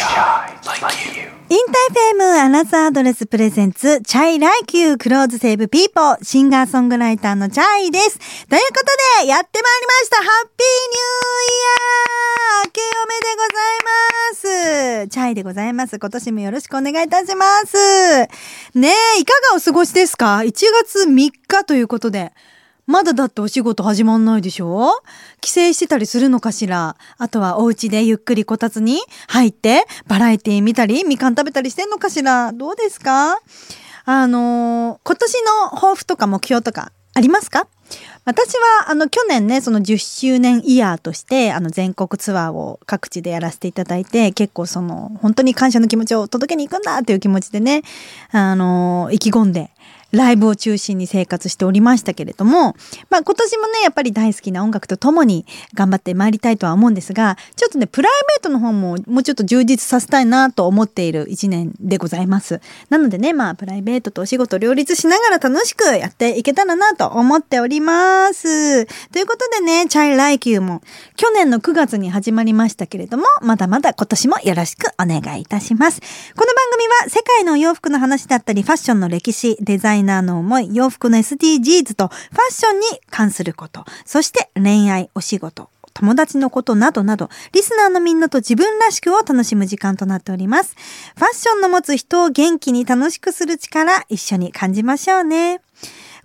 InterFM Another Address presents chay Like You clothes save people シンガーソングライターのチャイです。ということでやってまいりましたハッピーニューイヤー明けおめでございますチャイでございます。今年もよろしくお願いいたします。ねえ、いかがお過ごしですか ?1 月3日ということで。まだだってお仕事始まんないでしょ？帰省してたりするのかしら？あとはお家でゆっくりこたつに入ってバラエティ見たりみかん食べたりしてんのかしら？どうですか？あのー今年の抱負とか目標とかありますか？私はあの去年ねその10周年イヤーとしてあの全国ツアーを各地でやらせていただいて結構その本当に感謝の気持ちを届けに行くんだっていう気持ちでねあの意気込んでライブを中心に生活しておりましたけれども、まあ今年もね、やっぱり大好きな音楽とともに頑張って参りたいとは思うんですが、ちょっとね、プライベートの方ももうちょっと充実させたいなと思っている一年でございます。なのでね、まあプライベートとお仕事両立しながら楽しくやっていけたらなと思っております。ということでね、チャイライキューも去年の9月に始まりましたけれども、まだまだ今年もよろしくお願いいたします。この組は世界の洋服の話だったり、ファッションの歴史、デザイナーの思い、洋服の SDGs とファッションに関すること、そして恋愛、お仕事、友達のことなどなど、リスナーのみんなと自分らしくを楽しむ時間となっております。ファッションの持つ人を元気に楽しくする力、一緒に感じましょうね。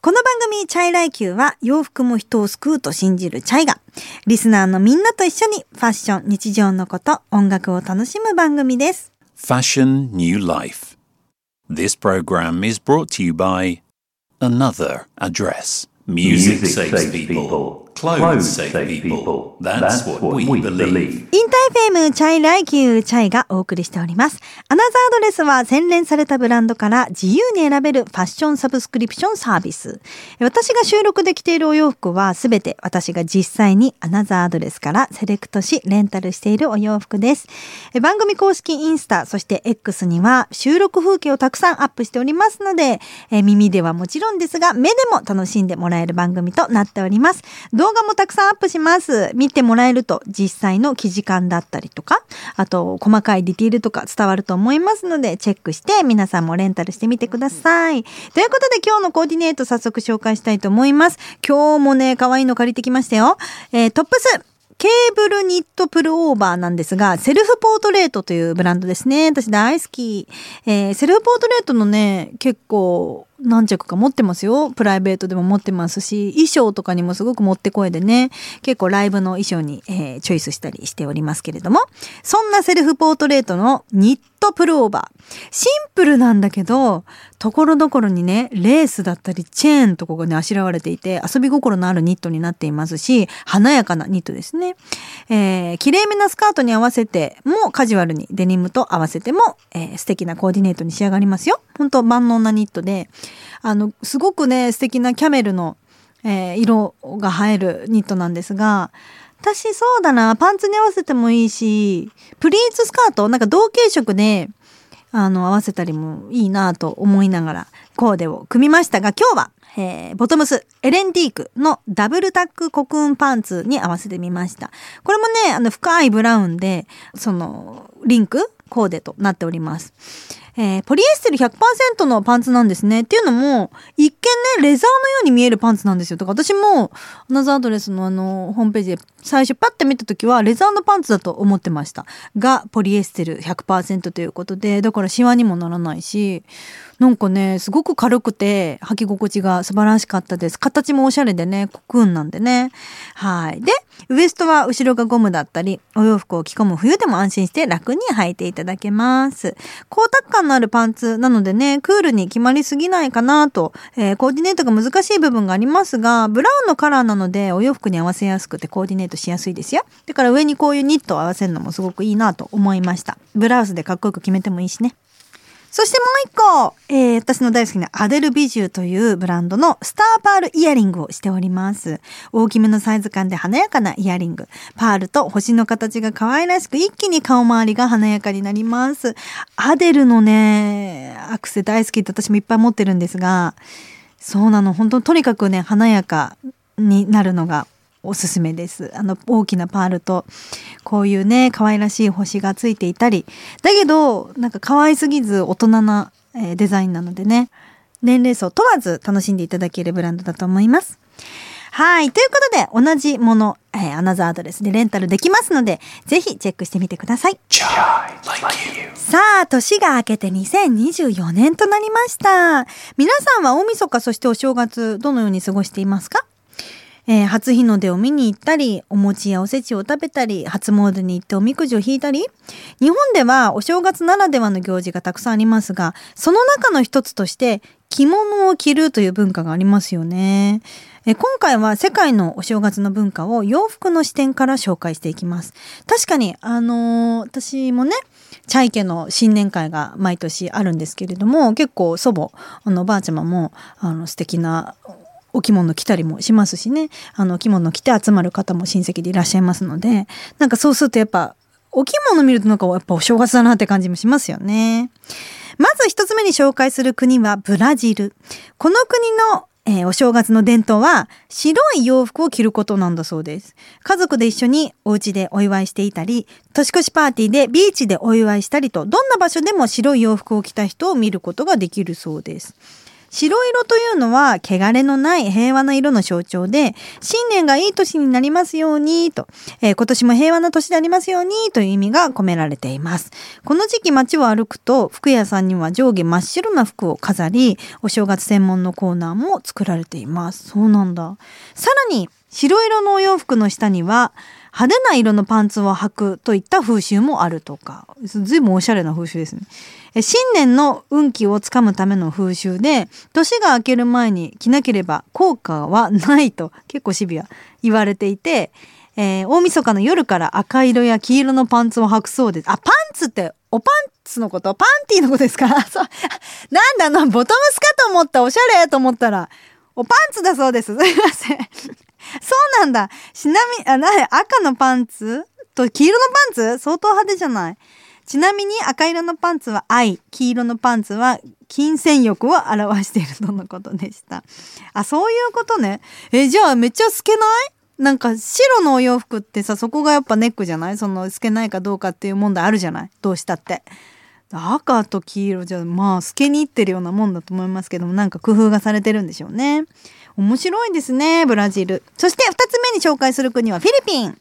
この番組、チャイライキューは洋服も人を救うと信じるチャイが、リスナーのみんなと一緒にファッション、日常のこと、音楽を楽しむ番組です。Fashion New Life. This program is brought to you by Another Address. Music, saves, people. Clothes save people. That's, what, we, believe. InterFM chay Like You チャイがお送りしております。アナザーアドレスは洗練されたブランドから自由に選べるファッションサブスクリプションサービス。私が収録で着ているお洋服はすべて私が実際にアナザーアドレスからセレクトしレンタルしているお洋服です。え番組公式インスタ、そして X には収録風景をたくさんアップしておりますので、え耳ではもちろんですが目でも楽しんでもらえる番組となっております。動画もたくさんアップします。見てもらえると実際の生地感だったりとか、あと細かいディティールとか伝わると思いますのでチェックして皆さんもレンタルしてみてください。ということで今日のコーディネート早速紹介したいと思います。今日もね、可愛いの借りてきましたよ。えートップスケーブルニットプルオーバーなんですが、セルフポートレートというブランドですね。私大好き。えーセルフポートレートのね、結構何着か持ってますよ。プライベートでも持ってますし、衣装とかにもすごくもってこいでね、結構ライブの衣装に、えーチョイスしたりしておりますけれども、そんなセルフポートレートのニットプルオーバー。シンプルなんだけど、ところどころにね、レースだったりチェーンとかがね、あしらわれていて、遊び心のあるニットになっていますし、華やかなニットですね。えー、綺麗めなスカートに合わせても、カジュアルにデニムと合わせても、えー素敵なコーディネートに仕上がりますよ。本当万能なニットで、あの、すごくね、素敵なキャメルの、えー色が映えるニットなんですが、私そうだな、パンツに合わせてもいいし、プリーツスカート、なんか同系色で、あの、合わせたりもいいなと思いながらコーデを組みましたが、今日は、えーボトムス、エレンディークのダブルタックコクーンパンツに合わせてみました。これもね、あの、深いブラウンで、その、リンクコーデとなっております。えーポリエステル100%のパンツなんですね。っていうのも、一見ね、レザーのように見えるパンツなんですよ。だか私も、アナザードレスのあの、ホームページで最初パッて見た時は、レザーのパンツだと思ってました。が、ポリエステル100%ということで、だからシワにもならないし、なんかね、すごく軽くて、履き心地が素晴らしかったです。形もおしゃれでね、コクーンなんでね。はい。で、ウエストは後ろがゴムだったり、お洋服を着込む冬でも安心して楽に履いていただけます。光沢感のあるパンツなのでね、クールに決まりすぎないかなと、えーコーディネートが難しい部分がありますが、ブラウンのカラーなのでお洋服に合わせやすくてコーディネートしやすいですよ。だから上にこういうニットを合わせるのもすごくいいなと思いました。ブラウスでかっこよく決めてもいいしね。そしてもう一個、えー私の大好きなアデルビジューというブランドのスターパールイヤリングをしております。大きめのサイズ感で華やかなイヤリング。パールと星の形が可愛らしく一気に顔周りが華やかになります。アデルのね、アクセ大好きって私もいっぱい持ってるんですが、そうなの。本当とにかくね、華やかになるのがおすすめです。あの大きなパールとこういうね可愛らしい星がついていたりだけどなんか可愛すぎず大人な、えーデザインなのでね年齢層問わず楽しんでいただけるブランドだと思います。はい。ということで、同じもの、えーアナザーアドレスでレンタルできますので、ぜひチェックしてみてください。さあ、年が明けて2024年となりました。皆さんは大晦日、そしてお正月、どのように過ごしていますか？えー初日の出を見に行ったり、お餅やおせちを食べたり、初詣に行っておみくじを引いたり、日本ではお正月ならではの行事がたくさんありますが、その中の一つとして、着物を着るという文化がありますよね。え今回は世界のお正月の文化を洋服の視点から紹介していきます。確かに、あのー私もね、チャイ家の新年会が毎年あるんですけれども、結構祖母、あの、おばあちゃまも、あの、素敵なお着物着たりもしますしね、あの、着物着て集まる方も親戚でいらっしゃいますので、なんかそうするとやっぱ、お着物見るとなんかやっぱお正月だなって感じもしますよね。まず一つ目に紹介する国はブラジル。この国の、えーお正月の伝統は白い洋服を着ることなんだそうです。家族で一緒にお家でお祝いしていたり、年越しパーティーでビーチでお祝いしたりと、どんな場所でも白い洋服を着た人を見ることができるそうです。白色というのは汚れのない平和な色の象徴で新年がいい年になりますようにと、えー今年も平和な年でありますようにという意味が込められています。この時期街を歩くと服屋さんには上下真っ白な服を飾りお正月専門のコーナーも作られています。そうなんだ。さらに白色のお洋服の下には派手な色のパンツを履くといった風習もあるとか。ずいぶんおしゃれな風習ですね。新年の運気をつかむための風習で年が明ける前に着なければ効果はないと結構シビア言われていて、えー大晦日の夜から赤色や黄色のパンツを履くそうです。あパンツっておパンツのこと？パンティーのことですか？そう。なんだのボトムスかと思ったおしゃれと思ったらおパンツだそうです。すいません。そうなんだ。ちなみに、あ、な、赤のパンツと黄色のパンツ？相当派手じゃない？ちなみに赤色のパンツは愛、黄色のパンツは金銭欲を表しているとのことでした。あ、そういうことね。え、じゃあめっちゃ透けない？なんか白のお洋服ってさ、そこがやっぱネックじゃない？その透けないかどうかっていう問題あるじゃない？どうしたって。赤と黄色じゃまあ透けにいってるようなもんだと思いますけどもなんか工夫がされてるんでしょうね面白いですねブラジルそして2つ目に紹介する国はフィリピン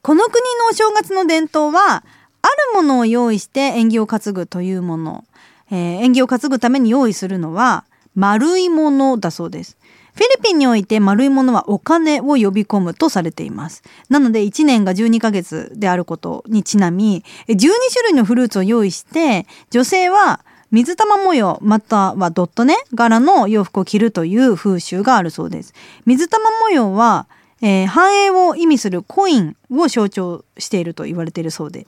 この国のお正月の伝統はあるものを用意して縁起を担ぐというもの、えー縁起を担ぐために用意するのは丸いものだそうですフィリピンにおいて丸いものはお金を呼び込むとされています。なので1年が12ヶ月であることにちなみ、12種類のフルーツを用意して、女性は水玉模様またはドットね柄の洋服を着るという風習があるそうです。水玉模様は、えー繁栄を意味するコインを象徴していると言われているそうで。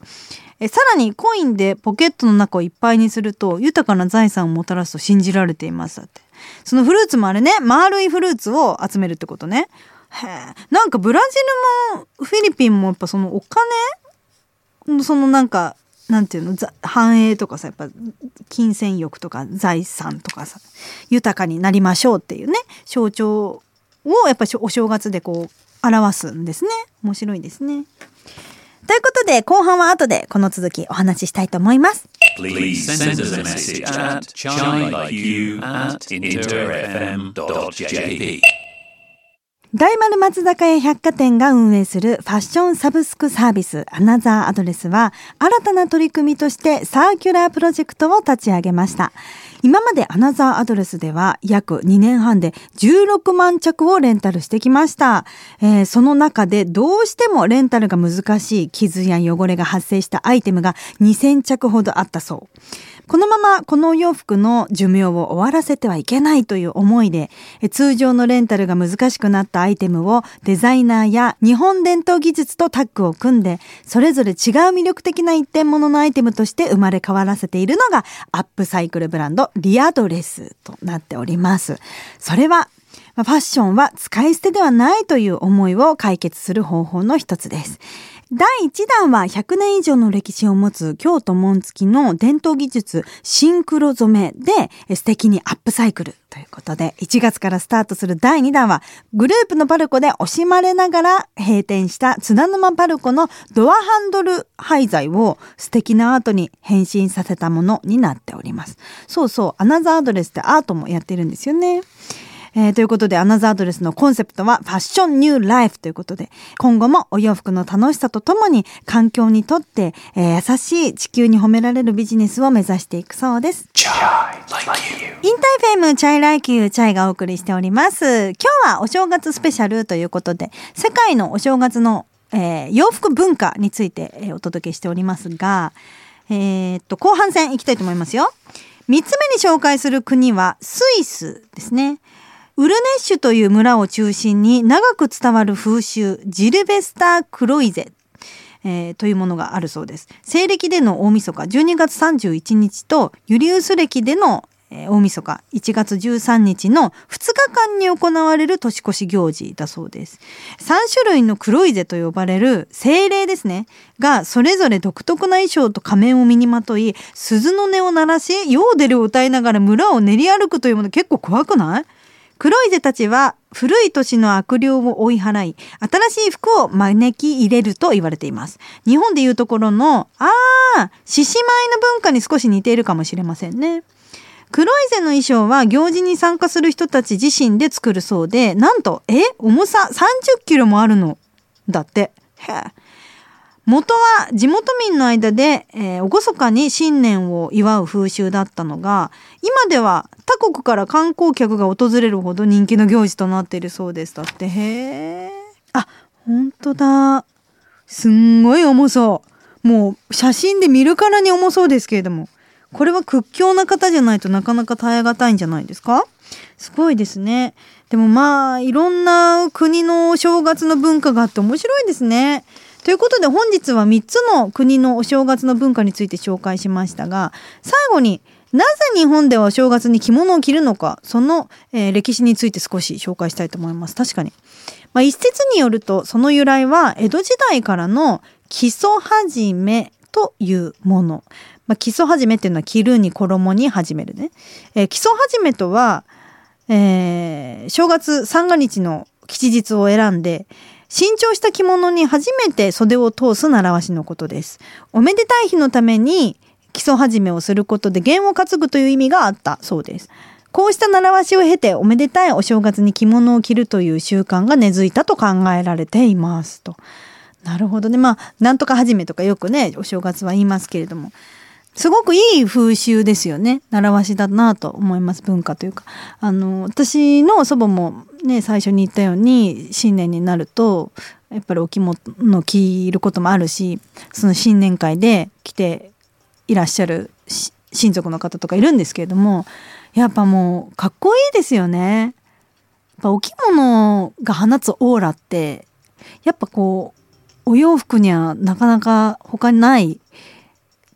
えさらにコインでポケットの中をいっぱいにすると豊かな財産をもたらすと信じられています。だって。そのフルーツもあれね丸いフルーツを集めるってことね。へなんかブラジルもフィリピンもやっぱそのお金そのなんかなんていうの繁栄とかさやっぱ金銭欲とか財産とかさ豊かになりましょうっていうね象徴をやっぱお正月でこう表すんですね面白いですねということで後半は後でこの続きお話ししたいと思います大丸松坂屋百貨店が運営するファッションサブスクサービスアナザーアドレスは新たな取り組みとしてサーキュラープロジェクトを立ち上げました。今までアナザーアドレスでは約2年半で16万着をレンタルしてきました。えーその中でどうしてもレンタルが難しい傷や汚れが発生したアイテムが2000着ほどあったそう。このままこのお洋服の寿命を終わらせてはいけないという思いで、通常のレンタルが難しくなったアイテムをデザイナーや日本伝統技術とタッグを組んで、それぞれ違う魅力的な一点物のアイテムとして生まれ変わらせているのがアップサイクルブランドリアドレスとなっております。それはファッションは使い捨てではないという思いを解決する方法の一つです。第1弾は100年以上の歴史を持つ京都紋付きの伝統技術シンクロ染めで素敵にアップサイクルということで1月からスタートする第2弾はグループのパルコで惜しまれながら閉店した津田沼パルコのドアハンドル廃材を素敵なアートに変身させたものになっております。そうそう、アナザーアドレスってアートもやってるんですよね。えー、ということで、アナザーアドレスのコンセプトは Fashion New Life ということで、今後もお洋服の楽しさとともに環境にとって、えー、優しい地球に褒められるビジネスを目指していくそうです。 InterFM chay Like You チャイがお送りしております。今日はお正月スペシャルということで、世界のお正月の、えー、洋服文化について、えー、お届けしておりますが、えー、っと、後半戦いきたいと思いますよ。3つ目に紹介する国はスイスですね。ウルネッシュという村を中心に長く伝わる風習、ジルベスター・クロイゼ、えー、というものがあるそうです。西暦での大晦日12月31日とユリウス暦での大晦日1月13日の2日間に行われる年越し行事だそうです。3種類のクロイゼと呼ばれる精霊ですね。がそれぞれ独特な衣装と仮面を身にまとい鈴の音を鳴らしヨーデルを歌いながら村を練り歩くというもの結構怖くない？黒いゼたちは古い年の悪霊を追い払い、新しい服を招き入れると言われています。日本でいうところの、ああ、獅子舞の文化に少し似ているかもしれませんね。黒いゼの衣装は行事に参加する人たち自身で作るそうで、なんと、え重さ30キロもあるの。だって。へえ。元は地元民の間で、えー、厳かに新年を祝う風習だったのが今では他国から観光客が訪れるほど人気の行事となっているそうですだって。へえあ本当だ。すんごい重そう。もう写真で見るからに重そうですけれども。これは屈強な方じゃないとなかなか耐え難いんじゃないですか？すごいですね。でもまあいろんな国の正月の文化があって面白いですね。ということで本日は3つの国のお正月の文化について紹介しましたが最後になぜ日本ではお正月に着物を着るのかその、えー、歴史について少し紹介したいと思います。確かに、まあ、一説によるとその由来は江戸時代からの基礎始めというもの、まあ、基礎始めっていうのは着るに衣に始めるね、えー、基礎始めとは、えー、正月三が日の吉日を選んで新調した着物に初めて袖を通す習わしのことです。おめでたい日のために基礎始めをすることで弦を担ぐという意味があったそうです。こうした習わしを経ておめでたいお正月に着物を着るという習慣が根付いたと考えられていますと。なるほどね。まあ、なんとか始めとかよくね、お正月は言いますけれども。すごくいい風習ですよね。習わしだなと思います。文化というか。あの、私の祖母もね、最初に言ったように、新年になると、やっぱりお着物着ることもあるし、その新年会で来ていらっしゃる親族の方とかいるんですけれども、やっぱもうかっこいいですよね。やっぱお着物が放つオーラって、やっぱこう、お洋服にはなかなか他にない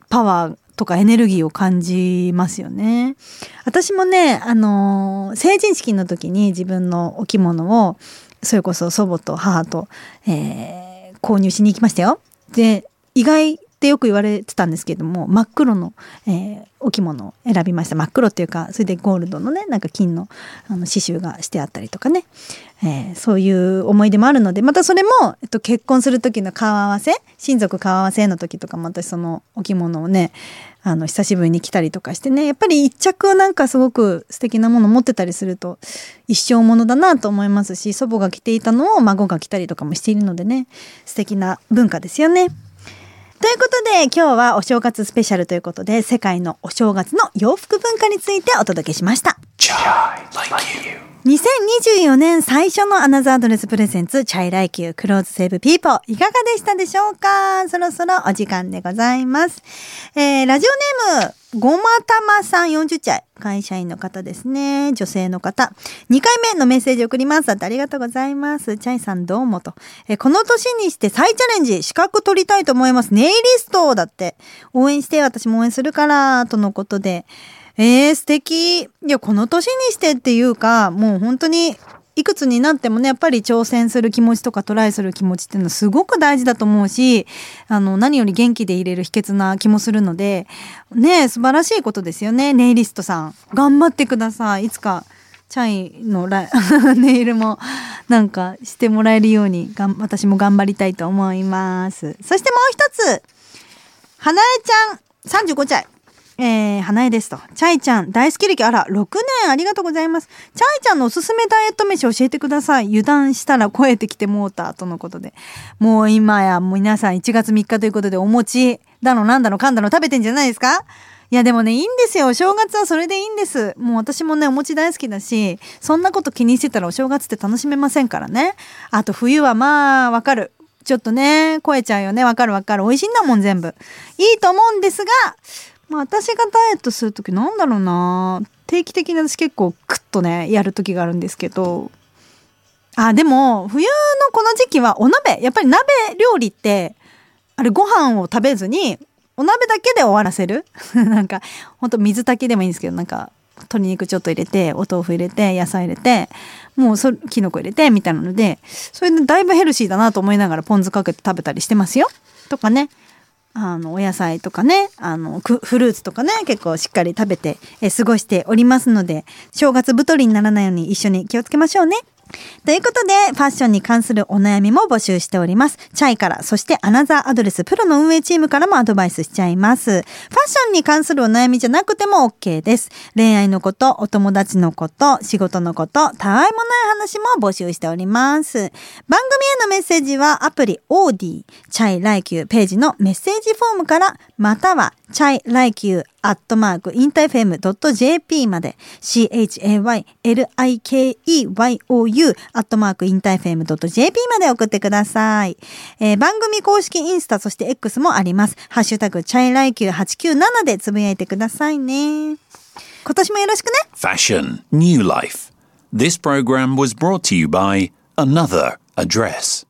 パワーとかエネルギーを感じますよね。私もね、あの、成人式の時に自分のお着物を、それこそ祖母と母と、えー、購入しに行きましたよ。で、意外ってよく言われてたんですけども、真っ黒の、えー、お着物を選びました。真っ黒っていうか、それでゴールドのね、なんか金のあの刺繍がしてあったりとかね。えー、そういう思い出もあるので、またそれも、えっと、結婚する時の顔合わせ、親族顔合わせの時とかも私そのお着物をね、あの、久しぶりに来たりとかしてね、やっぱり一着なんかすごく素敵なもの持ってたりすると、一生ものだなと思いますし、祖母が着ていたのを孫が着たりとかもしているのでね、素敵な文化ですよね。ということで今日はお正月スペシャルということで世界のお正月の洋服文化についてお届けしました。2024年最初の Another Address presents chay Like You clothes save people いかがでしたでしょうか？そろそろお時間でございます。えー、ラジオネームごまたまさん40歳。会社員の方ですね。女性の方。2回目のメッセージ送ります。ありがとうございます。チャイさんどうもと。え、この年にして再チャレンジ、資格取りたいと思います。ネイリストだって。応援して、私も応援するから、とのことで。えー、素敵。いや、この年にしてっていうか、もう本当に、いくつになってもね、やっぱり挑戦する気持ちとかトライする気持ちっていうのはすごく大事だと思うし、あの、何より元気でいれる秘訣な気もするので、ね、素晴らしいことですよね、ネイリストさん。頑張ってください。いつか、チャイのラ ネイルもなんかしてもらえるようにがん私も頑張りたいと思います。そしてもう一つ、花江ちゃん、35歳。えー、花江ですと。チャイちゃん、大好き歴、あら、6年ありがとうございます。チャイちゃんのおすすめダイエット飯教えてください。油断したら超えてきてもうた、とのことで。もう今や、皆さん1月3日ということで、お餅だのなんだのかんだの食べてんじゃないですか？いやでもね、いいんですよ。お正月はそれでいいんです。もう私もね、お餅大好きだし、そんなこと気にしてたらお正月って楽しめませんからね。あと冬はまあ、わかる。ちょっとね、超えちゃうよね。わかるわかる。美味しいんだもん、全部。いいと思うんですが、まあ私がダイエットするときなんだろうな定期的に私結構クッとね、やるときがあるんですけど、あ、でも、冬のこの時期はお鍋、やっぱり鍋料理って、あれご飯を食べずに、お鍋だけで終わらせる なんか、ほんと水炊きでもいいんですけど、なんか、鶏肉ちょっと入れて、お豆腐入れて、野菜入れて、もうそ、キノコ入れて、みたいなので、それでだいぶヘルシーだなと思いながらポン酢かけて食べたりしてますよ。とかね。あの、お野菜とかね、あの、フルーツとかね、結構しっかり食べて、過ごしておりますので、正月太りにならないように一緒に気をつけましょうね。ということで、ファッションに関するお悩みも募集しております。チャイから、そしてアナザーアドレスプロの運営チームからもアドバイスしちゃいます。ファッションに関するお悩みじゃなくても OK です。恋愛のこと、お友達のこと、仕事のこと、たわいもない話も募集しております。番組へのメッセージはアプリ OD、チャイ Like You ページのメッセージフォームから、または、チャイ Like You アットマークインターフェム .jp まで CHAYLIKEYOU アットマークインターフェム .jp まで送ってください、えー番組公式インスタそして X もあります。ハッシュタグチャイライキュー897でつぶやいてくださいね。今年もよろしくね。Fashion, New Life. This program was brought to you by Another Address.